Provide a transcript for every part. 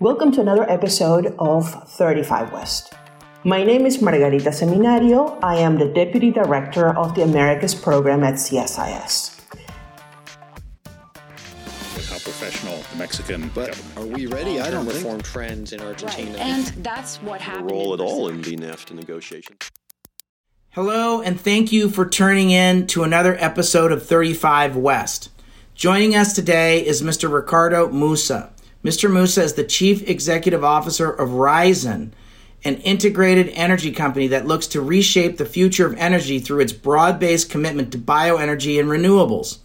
Welcome to another episode of 35 West. My name is Margarita Seminario. I am the Deputy Director of the Americas Program at CSIS. How professional the Mexican But government. are we ready? I don't think reform trends in Argentina. And that's what happened. role at all in the NAFTA negotiations. Hello, and thank you for tuning in to another episode of 35 West. Joining us today is Mr. Ricardo Mussa. Mr. Mussa is the Chief Executive Officer of Raízen, an integrated energy company that looks to reshape the future of energy through its broad based commitment to bioenergy and renewables.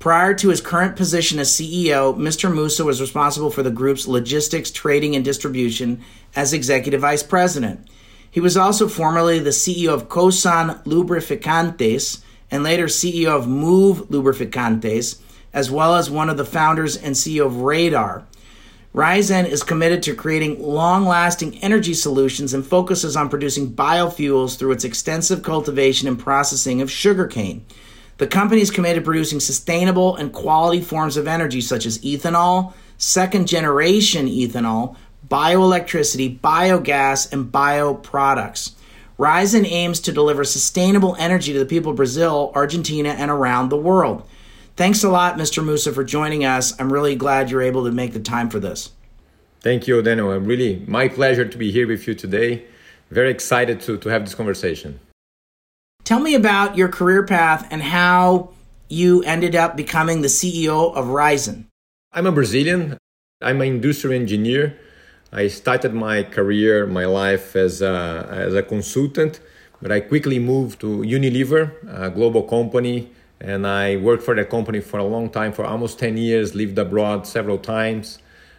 Prior to his current position as CEO, Mr. Mussa was responsible for the group's logistics, trading, and distribution as Executive Vice President. He was also formerly the CEO of Cosan Lubrificantes and later CEO of Moove Lubrificantes, as well as one of the founders and CEO of Radar. Raízen is committed to creating long lasting energy solutions and focuses on producing biofuels through its extensive cultivation and processing of sugarcane. The company is committed to producing sustainable and quality forms of energy such as ethanol, second generation ethanol, bioelectricity, biogas, and bioproducts. Raízen aims to deliver sustainable energy to the people of Brazil, Argentina, and around the world. Thanks a lot, Mr. Mussa, for joining us. I'm really glad you're able to make the time for this. Thank you, Daniel. I'm really my pleasure to be here with you today. Very excited to, to have this conversation. Tell me about your career path and how you ended up becoming the CEO of Raízen. I'm a Brazilian. I'm an industrial engineer. I started my career, my life as a, as a consultant, but I quickly moved to Unilever, a global company, and I worked for that company for a long time, for almost 10 years, lived abroad several times.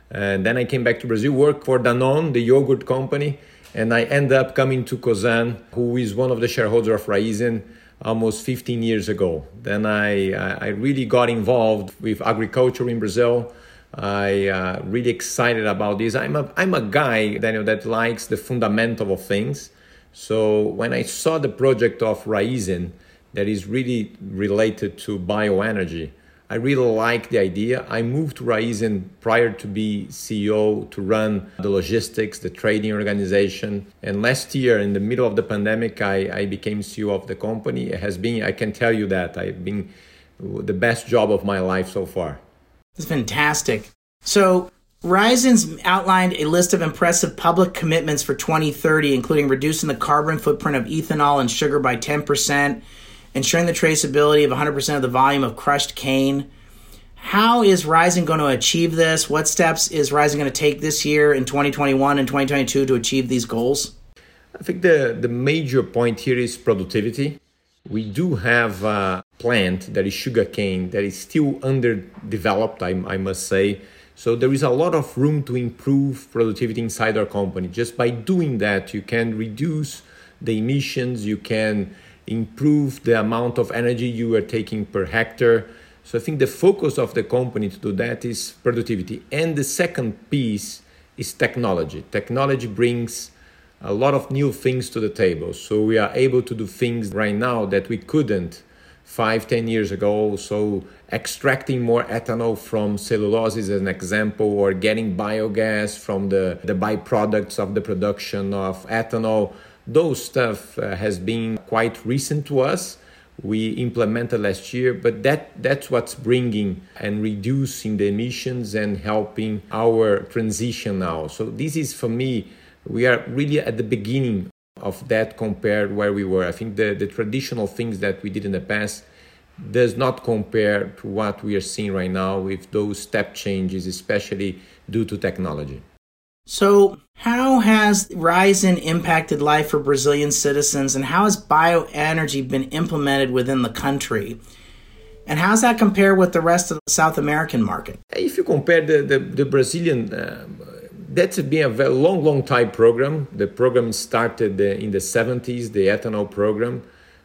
And then I came back to Brazil, worked for Danone, the yogurt company, and I ended up coming to Cosan, who is one of the shareholders of Raízen, almost 15 years ago. Then I, I I really got involved with agriculture in Brazil. I uh, really excited about this. I'm a I'm a guy, Daniel, that likes the fundamental of things. So when I saw the project of Raízen that is really related to bioenergy, I really like the idea. I moved to Raízen prior to be CEO to run the logistics, the trading organization. And last year, in the middle of the pandemic, I, I became CEO of the company. It has been, I can tell you that, I've been the best job of my life so far. It's fantastic. So, Raízen's outlined a list of impressive public commitments for 2030, including reducing the carbon footprint of ethanol and sugar by 10%, ensuring the traceability of 100% of the volume of crushed cane. How is Raízen going to achieve this? What steps is Raízen going to take this year in 2021 and 2022 to achieve these goals? I think the, the major point here is productivity. We do have a plant that is sugarcane that is still underdeveloped, I, I must say. So there is a lot of room to improve productivity inside our company. Just by doing that, you can reduce the emissions, you can improve the amount of energy you are taking per hectare. So I think the focus of the company to do that is productivity. And the second piece is technology. Technology brings a lot of new things to the table. So we are able to do things right now that we couldn't five, ten years ago. So extracting more ethanol from cellulose is an example, or getting biogas from the, the byproducts of the production of ethanol. Those stuff uh, has been quite recent to us. We implemented last year, but that, that's what's bringing and reducing the emissions and helping our transition now. So this is for me we are really at the beginning of that compared where we were. I think the, the traditional things that we did in the past does not compare to what we are seeing right now with those step changes, especially due to technology. So, how has Raízen impacted life for Brazilian citizens, and how has bioenergy been implemented within the country? And how does that compare with the rest of the South American market? If you compare the, the, the Brazilian, uh, that's been a very long, long time program. The program started in the 70s, the ethanol program.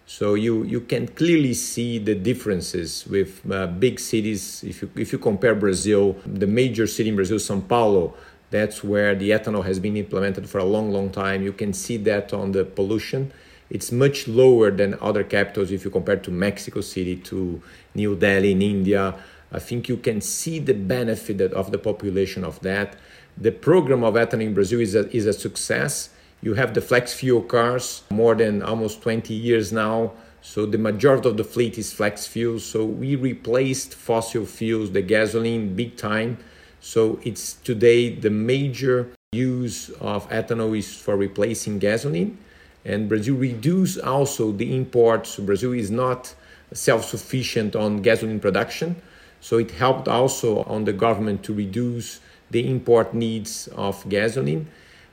So you, you can clearly see the differences with uh, big cities. If you, if you compare Brazil, the major city in Brazil, Sao Paulo, that's where the ethanol has been implemented for a long, long time. You can see that on the pollution. It's much lower than other capitals if you compare to Mexico City, to New Delhi in India, I think you can see the benefit of the population of that. The program of ethanol in Brazil is a, is a success. You have the flex fuel cars more than almost 20 years now. So the majority of the fleet is flex fuel. So we replaced fossil fuels, the gasoline, big time. So it's today the major use of ethanol is for replacing gasoline. And Brazil reduced also the imports. Brazil is not self-sufficient on gasoline production. So it helped also on the government to reduce the import needs of gasoline.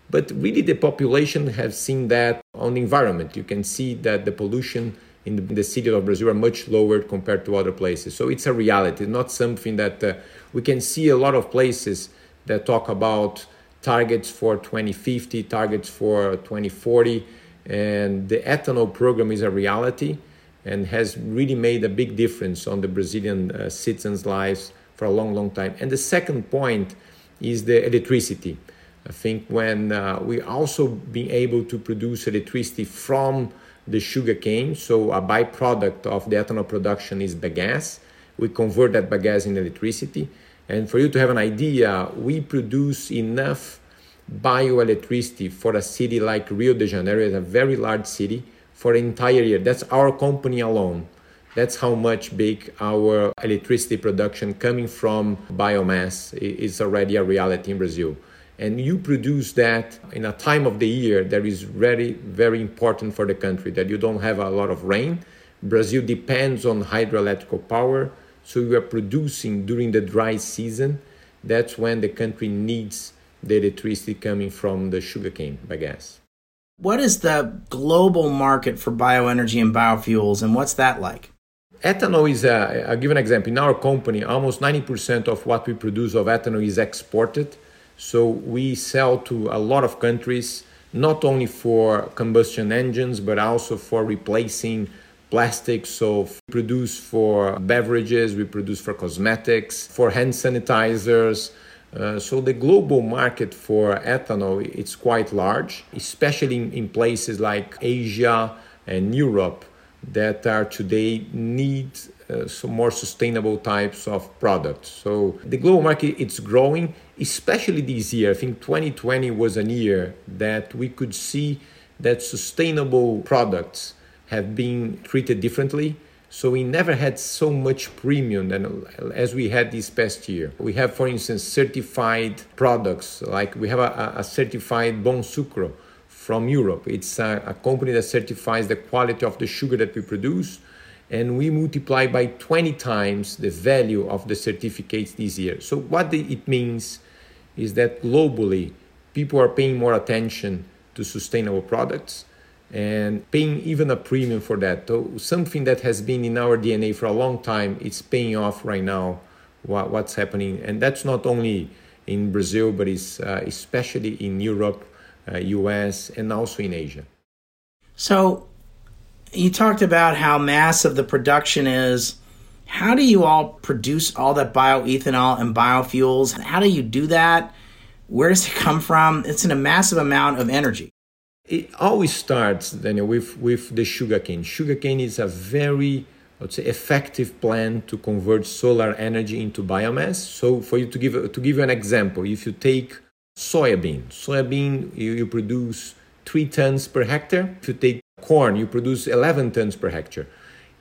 But really, the population has seen that on the environment. You can see that the pollution in the, in the city of Brazil are much lower compared to other places. So it's a reality, not something that uh, we can see a lot of places that talk about targets for 2050, targets for 2040, and the ethanol program is a reality and has really made a big difference on the Brazilian uh, citizens' lives for a long, long time. And the second point is the electricity. I think when uh, we also being able to produce electricity from the sugar cane, so a byproduct of the ethanol production is the bagasse. We convert that bagasse in electricity. And for you to have an idea, we produce enough bioelectricity for a city like Rio de Janeiro, it's a very large city, for an entire year. That's our company alone. That's how much big our electricity production coming from biomass is already a reality in Brazil. And you produce that in a time of the year that is very, very important for the country, that you don't have a lot of rain. Brazil depends on hydroelectric power, so you are producing during the dry season. That's when the country needs the electricity coming from the sugarcane bagasse. What is the global market for bioenergy and biofuels, and what's that like? Ethanol is, a, I'll give an example. In our company, almost 90% of what we produce of ethanol is exported. So we sell to a lot of countries, not only for combustion engines, but also for replacing plastics. So we produce for beverages, we produce for cosmetics, for hand sanitizers. Uh, so the global market for ethanol it's quite large, especially in, in places like Asia and Europe that are today need uh, some more sustainable types of products. So the global market it's growing, especially this year. I think 2020 was a year that we could see that sustainable products have been treated differently. So we never had so much premium than as we had this past year. We have, for instance, certified products like we have a, a certified Bonsucro from Europe. It's a, a, company that certifies the quality of the sugar that we produce, and we multiply by 20 times the value of the certificates this year. So, what it means is that globally, people are paying more attention to sustainable products and paying even a premium for that. So something that has been in our DNA for a long time, it's paying off right now. What, what's happening, and that's not only in Brazil, but it's uh, especially in Europe uh, US, and also in Asia. So, you talked about how massive the production is. How do you all produce all that bioethanol and biofuels? How do you do that? Where does it come from? It's in a massive amount of energy. It always starts, Daniel, with, with the sugarcane. Sugarcane is a very let's say effective plan to convert solar energy into biomass. So for you to give to give you an example, if you take soybean. Soybean, you, you produce 3 tons per hectare. If you take corn, you produce 11 tons per hectare.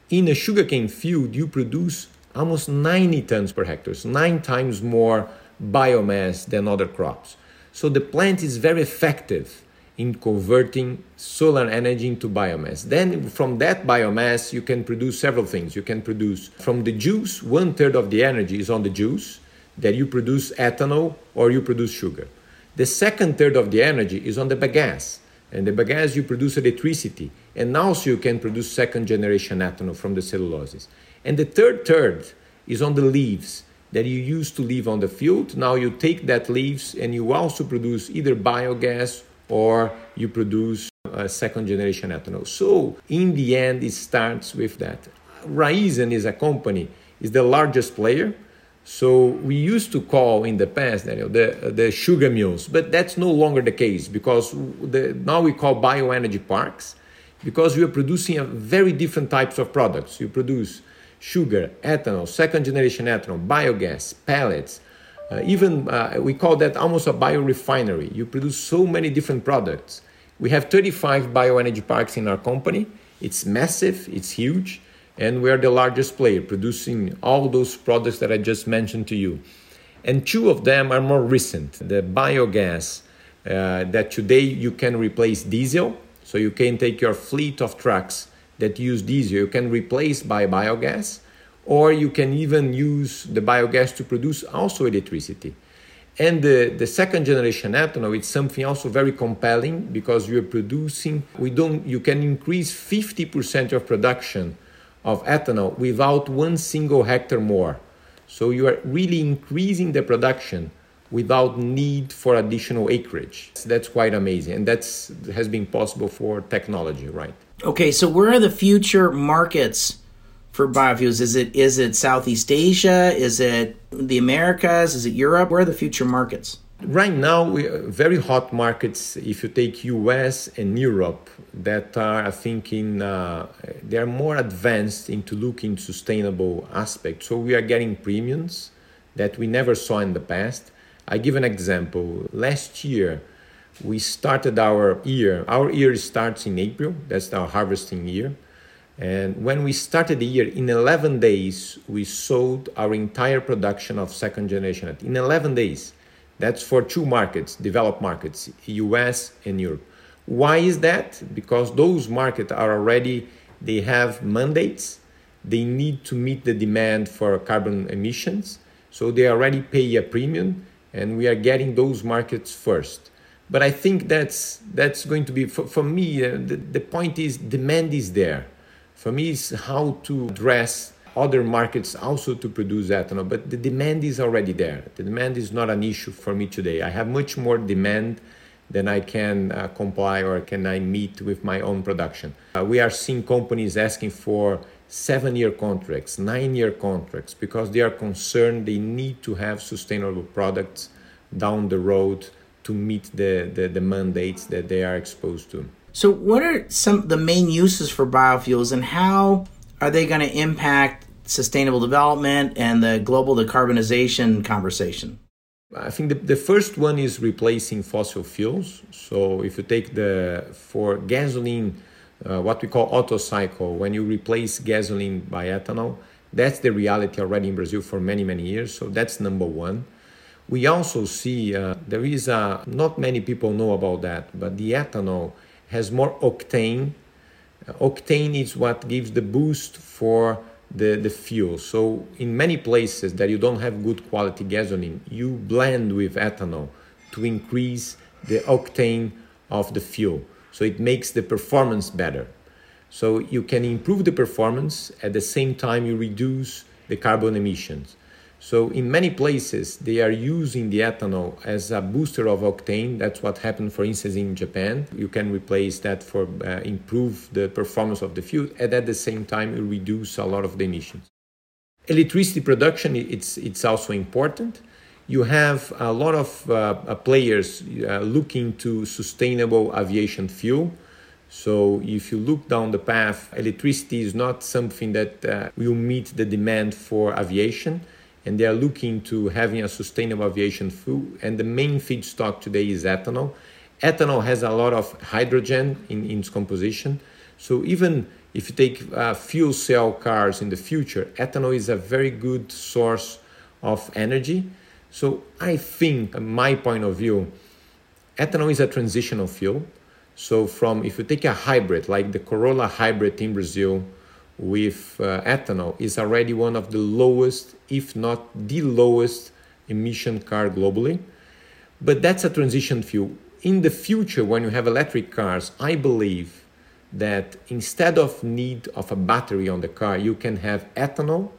In a sugarcane field, you produce almost 90 tons per hectare, so nine times more biomass than other crops. So the plant is very effective in converting solar energy into biomass. Then from that biomass, you can produce several things. You can produce from the juice, one third of the energy is on the juice, that you produce ethanol or you produce sugar. The second third of the energy is on the bagasse. And the bagasse, you produce electricity. And also you can produce second generation ethanol from the celluloses. And the third third is on the leaves that you used to leave on the field. Now you take that leaves and you also produce either biogas or you produce a second generation ethanol. So in the end, it starts with that. Raízen is a company, is the largest player so we used to call in the past, Daniel, the, the sugar mills, but that's no longer the case because the, now we call bioenergy parks because we are producing very different types of products. You produce sugar, ethanol, second generation ethanol, biogas, pellets. Uh, even uh, we call that almost a biorefinery. You produce so many different products. We have 35 bioenergy parks in our company. It's massive, it's huge, and we are the largest player producing all those products that I just mentioned to you. And two of them are more recent. The biogas uh, that today you can replace diesel, so you can take your fleet of trucks that use diesel, you can replace by biogas, or you can even use the biogas to produce also electricity. And the, the second generation ethanol it's something also very compelling because you're producing we don't you can increase 50% of production of ethanol without one single hectare more. So you are really increasing the production without need for additional acreage. That's quite amazing and that's has been possible for technology, right? Okay, so where are the future markets for biofuels? Is it is it Southeast Asia? Is it the Americas? Is it Europe? Where are the future markets? Right now, we very hot markets. If you take U.S. and Europe, that are I think in uh, they are more advanced into looking sustainable aspects. So we are getting premiums that we never saw in the past. I give an example. Last year, we started our year. Our year starts in April. That's our harvesting year and when we started the year, in 11 days, we sold our entire production of second generation. In 11 days. That's for two markets, developed markets, US and Europe. Why is that? Because those markets are already, they have mandates. They need to meet the demand for carbon emissions. So they already pay a premium, and we are getting those markets first. But I think that's, that's going to be, for, for me, uh, the, the point is demand is there for me, it's how to address other markets also to produce ethanol, but the demand is already there. The demand is not an issue for me today. I have much more demand than I can uh, comply or can I meet with my own production. Uh, we are seeing companies asking for seven year contracts, nine year contracts, because they are concerned they need to have sustainable products down the road to meet the, the, the mandates that they are exposed to. So, what are some the main uses for biofuels, and how are they going to impact sustainable development and the global decarbonization conversation? I think the, the first one is replacing fossil fuels. So, if you take the for gasoline, uh, what we call Otto cycle, when you replace gasoline by ethanol, that's the reality already in Brazil for many many years. So that's number one. We also see uh, there is a, not many people know about that, but the ethanol has more octane. Uh, octane is what gives the boost for the, the fuel. So in many places that you don't have good quality gasoline, you blend with ethanol to increase the octane of the fuel. So it makes the performance better. So you can improve the performance at the same time you reduce the carbon emissions. So in many places, they are using the ethanol as a booster of octane. That's what happened, for instance, in Japan. You can replace that for uh, improve the performance of the fuel, and at the same time, you reduce a lot of the emissions. Electricity production, it's it's also important. You have a lot of uh, players uh, looking to sustainable aviation fuel. So if you look down the path, electricity is not something that uh, will meet the demand for aviation and they are looking to having a sustainable aviation fuel. And the main feedstock today is ethanol. Ethanol has a lot of hydrogen in, in its composition. So even if you take uh, fuel cell cars in the future, ethanol is a very good source of energy. So I think, my point of view, ethanol is a transitional fuel. So from if you take a hybrid like the Corolla hybrid in Brazil, with uh, ethanol is already one of the lowest, if not the lowest, emission car globally. But that's a transition fuel. In the future, when you have electric cars, I believe that instead of need of a battery on the car, you can have ethanol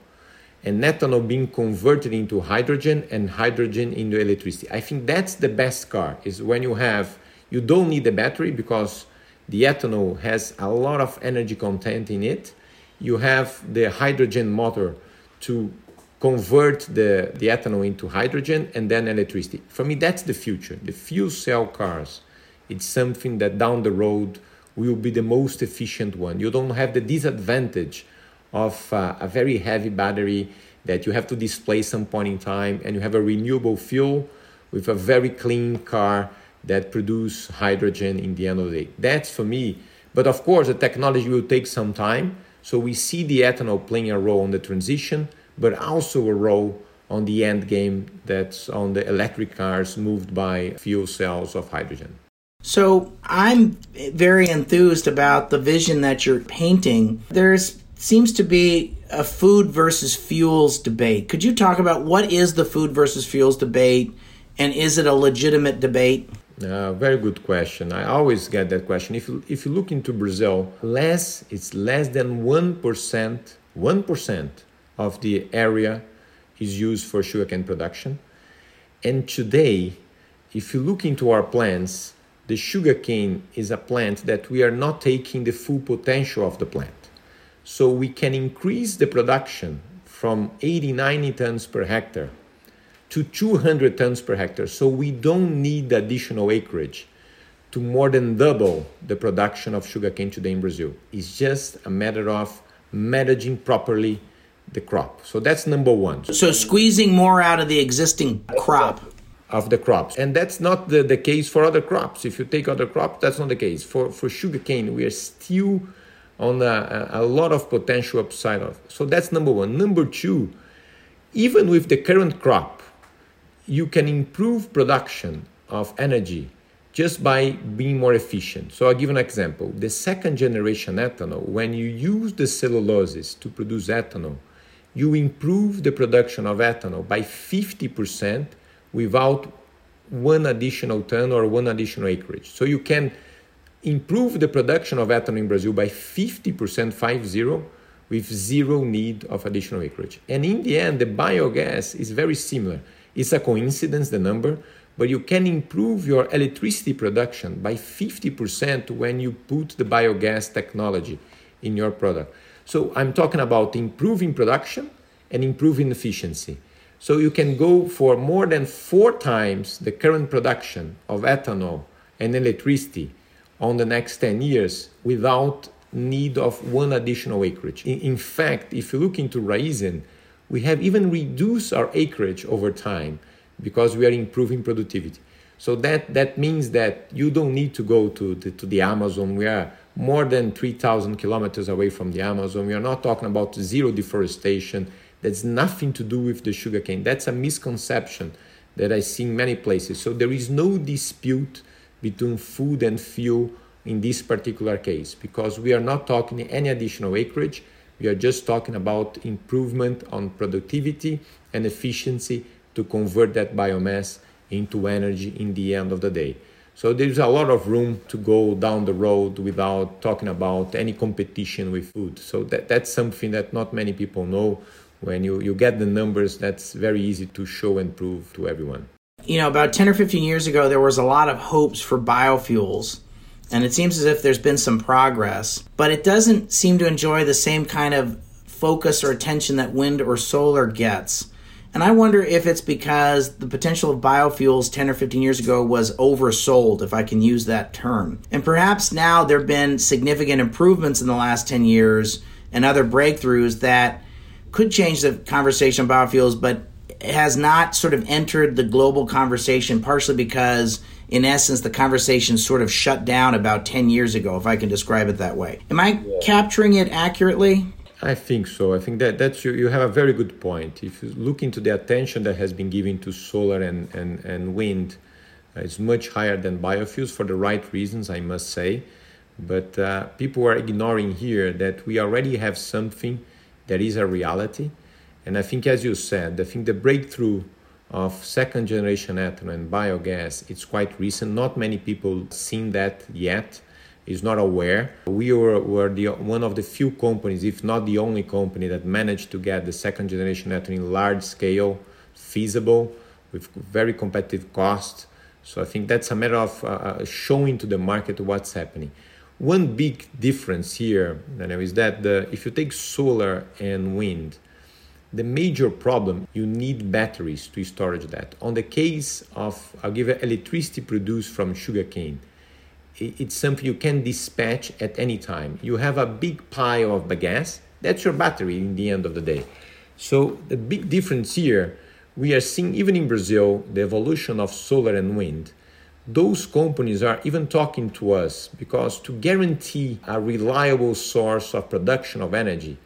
and ethanol being converted into hydrogen and hydrogen into electricity. I think that's the best car is when you have you don't need the battery because the ethanol has a lot of energy content in it you have the hydrogen motor to convert the, the ethanol into hydrogen and then electricity. For me, that's the future. The fuel cell cars, it's something that down the road will be the most efficient one. You don't have the disadvantage of uh, a very heavy battery that you have to display some point in time and you have a renewable fuel with a very clean car that produce hydrogen in the end of the day. That's for me. But of course, the technology will take some time. So we see the ethanol playing a role in the transition, but also a role on the end game that's on the electric cars moved by fuel cells of hydrogen. So I'm very enthused about the vision that you're painting. There's seems to be a food versus fuels debate. Could you talk about what is the food versus fuels debate and is it a legitimate debate? Uh, very good question. I always get that question. If you, if you look into Brazil, less it's less than one percent, one percent of the area is used for sugarcane production. And today, if you look into our plants, the sugarcane is a plant that we are not taking the full potential of the plant. So we can increase the production from 80, 90 tons per hectare to 200 tons per hectare. So we don't need additional acreage to more than double the production of sugarcane today in Brazil. It's just a matter of managing properly the crop. So that's number one. So squeezing more out of the existing crop. Of the crops. And that's not the, the case for other crops. If you take other crops, that's not the case. For, for sugarcane, we are still on a, a lot of potential upside of. So that's number one. Number two, even with the current crop, you can improve production of energy just by being more efficient. So I'll give an example. The second generation ethanol, when you use the celluloses to produce ethanol, you improve the production of ethanol by 50% without one additional ton or one additional acreage. So you can improve the production of ethanol in Brazil by 50%, 50, with zero need of additional acreage. And in the end, the biogas is very similar. It's a coincidence, the number, but you can improve your electricity production by 50% when you put the biogas technology in your product. So I'm talking about improving production and improving efficiency. So you can go for more than four times the current production of ethanol and electricity on the next 10 years without need of one additional acreage. In, fact, if you look into Raízen, we have even reduced our acreage over time because we are improving productivity. So that, that means that you don't need to go to the, to the Amazon. We are more than 3,000 kilometers away from the Amazon. We are not talking about zero deforestation that's nothing to do with the sugarcane. That's a misconception that I see in many places. So there is no dispute between food and fuel in this particular case because we are not talking any additional acreage. We are just talking about improvement on productivity and efficiency to convert that biomass into energy in the end of the day. So there's a lot of room to go down the road without talking about any competition with food. So that, that's something that not many people know when you, you get the numbers, that's very easy to show and prove to everyone. You know, about 10 or 15 years ago, there was a lot of hopes for biofuels, and it seems as if there's been some progress, but it doesn't seem to enjoy the same kind of focus or attention that wind or solar gets. And I wonder if it's because the potential of biofuels 10 or 15 years ago was oversold, if I can use that term. And perhaps now there have been significant improvements in the last 10 years and other breakthroughs that could change the conversation on biofuels, but has not sort of entered the global conversation, partially because, in essence, the conversation sort of shut down about 10 years ago, if I can describe it that way. Am I yeah. capturing it accurately? I think so. I think that that's you, you have a very good point. If you look into the attention that has been given to solar and, and, and wind, uh, it's much higher than biofuels for the right reasons, I must say. But uh, people are ignoring here that we already have something that is a reality. And I think, as you said, I think the breakthrough of second generation ethanol and biogas it's quite recent. Not many people seen that yet. Is not aware. We were, were the, one of the few companies, if not the only company, that managed to get the second generation ethanol in large scale, feasible, with very competitive cost. So I think that's a matter of uh, uh showing to the market what's happening. One big difference here is that the, if you take solar and wind, the major problem you need batteries to storage that. On the case of, I'll give electricity produced from sugarcane, it's something you can dispatch at any time. You have a big pile of bagasse That's your battery in the end of the day. So the big difference here, we are seeing even in Brazil the evolution of solar and wind. Those companies are even talking to us because to guarantee a reliable source of production of energy,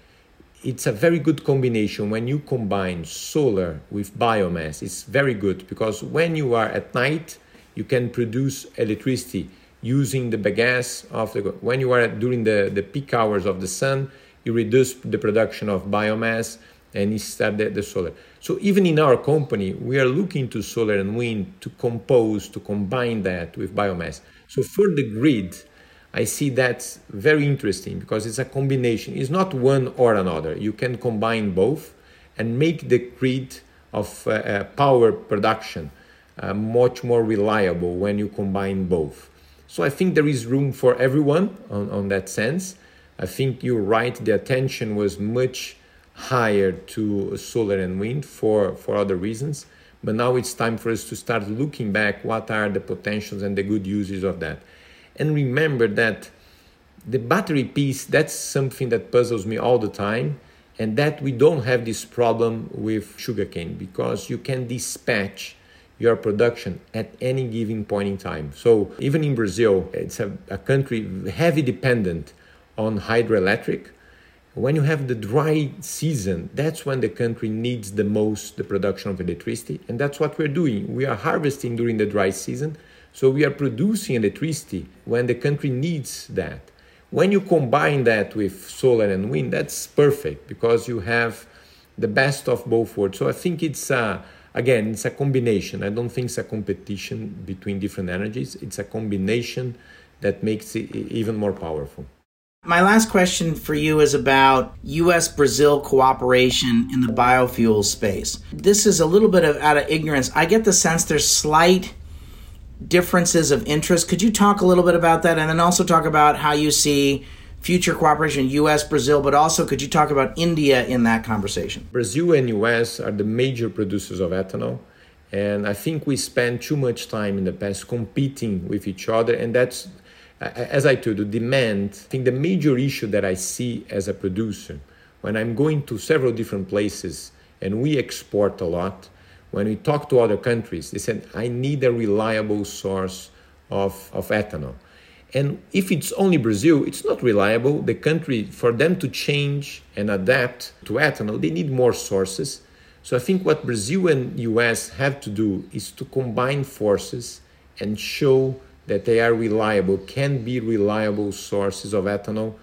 it's a very good combination when you combine solar with biomass. It's very good because when you are at night, you can produce electricity using the bagasse of the when you are during the, the peak hours of the sun you reduce the production of biomass and start the, the solar so even in our company we are looking to solar and wind to compose to combine that with biomass so for the grid i see that's very interesting because it's a combination it's not one or another you can combine both and make the grid of uh, uh, power production uh, much more reliable when you combine both. So I think there is room for everyone on, on that sense. I think you're right, the attention was much higher to solar and wind for, for other reasons. But now it's time for us to start looking back what are the potentials and the good uses of that. And remember that the battery piece, that's something that puzzles me all the time. And that we don't have this problem with sugarcane because you can dispatch your production at any given point in time. So even in Brazil, it's a, a country heavy dependent on hydroelectric. When you have the dry season, that's when the country needs the most the production of electricity, and that's what we're doing. We are harvesting during the dry season, so we are producing electricity when the country needs that. When you combine that with solar and wind, that's perfect because you have the best of both worlds. So I think it's uh, again, it's a combination. I don't think it's a competition between different energies. It's a combination that makes it even more powerful. My last question for you is about US Brazil cooperation in the biofuel space. This is a little bit of out of ignorance. I get the sense there's slight differences of interest. Could you talk a little bit about that and then also talk about how you see future cooperation, US, Brazil, but also could you talk about India in that conversation? Brazil and US are the major producers of ethanol. And I think we spend too much time in the past competing with each other. And that's, as I told you, demand. I think the major issue that I see as a producer when I'm going to several different places and we export a lot, when we talk to other countries, they said, I need a reliable source of, of ethanol. And if it's only Brazil, it's not reliable. The country, for them to change and adapt to ethanol, they need more sources. So I think what Brazil and US have to do is to combine forces and show that they are reliable, can be reliable sources of ethanol.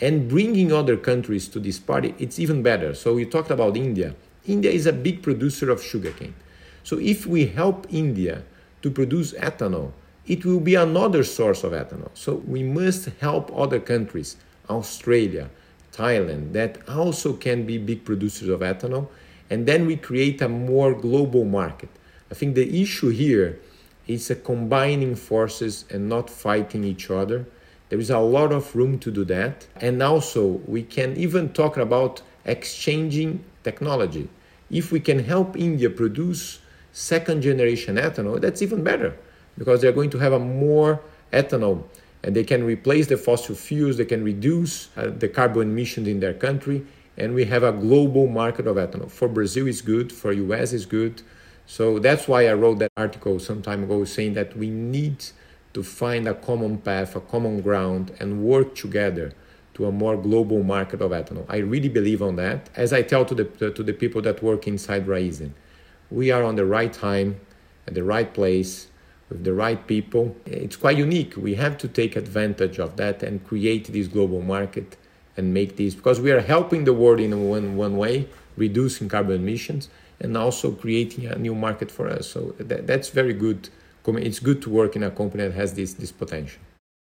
And bringing other countries to this party, it's even better. So we talked about India. India is a big producer of sugarcane. So if we help India to produce ethanol, it will be another source of ethanol. So we must help other countries, Australia, Thailand, that also can be big producers of ethanol. And then we create a more global market. I think the issue here is a combining forces and not fighting each other. There is a lot of room to do that. And also, we can even talk about exchanging technology. If we can help India produce second generation ethanol, that's even better because they're going to have a more ethanol and they can replace the fossil fuels, they can reduce uh, the carbon emissions in their country, and we have a global market of ethanol. For Brazil, is good, for US, is good. So that's why I wrote that article some time ago saying that we need to find a common path, a common ground, and work together to a more global market of ethanol. I really believe on that. As I tell to the, to the people that work inside Raízen, we are on the right time, at the right place, with the right people. It's quite unique. We have to take advantage of that and create this global market and make this because we are helping the world in one, one way, reducing carbon emissions and also creating a new market for us. So that, that's very good. It's good to work in a company that has this, this potential.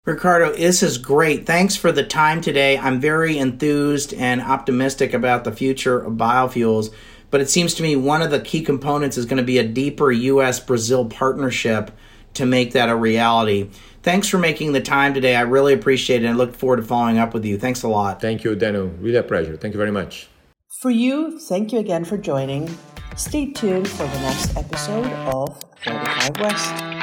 Ricardo, this is great. Thanks for the time today. I'm very enthused and optimistic about the future of biofuels. But it seems to me one of the key components is going to be a deeper U.S. Brazil partnership to make that a reality. Thanks for making the time today. I really appreciate it and I look forward to following up with you. Thanks a lot. Thank you, Daniel. Really a pleasure. Thank you very much. For you, thank you again for joining. Stay tuned for the next episode of 35 West.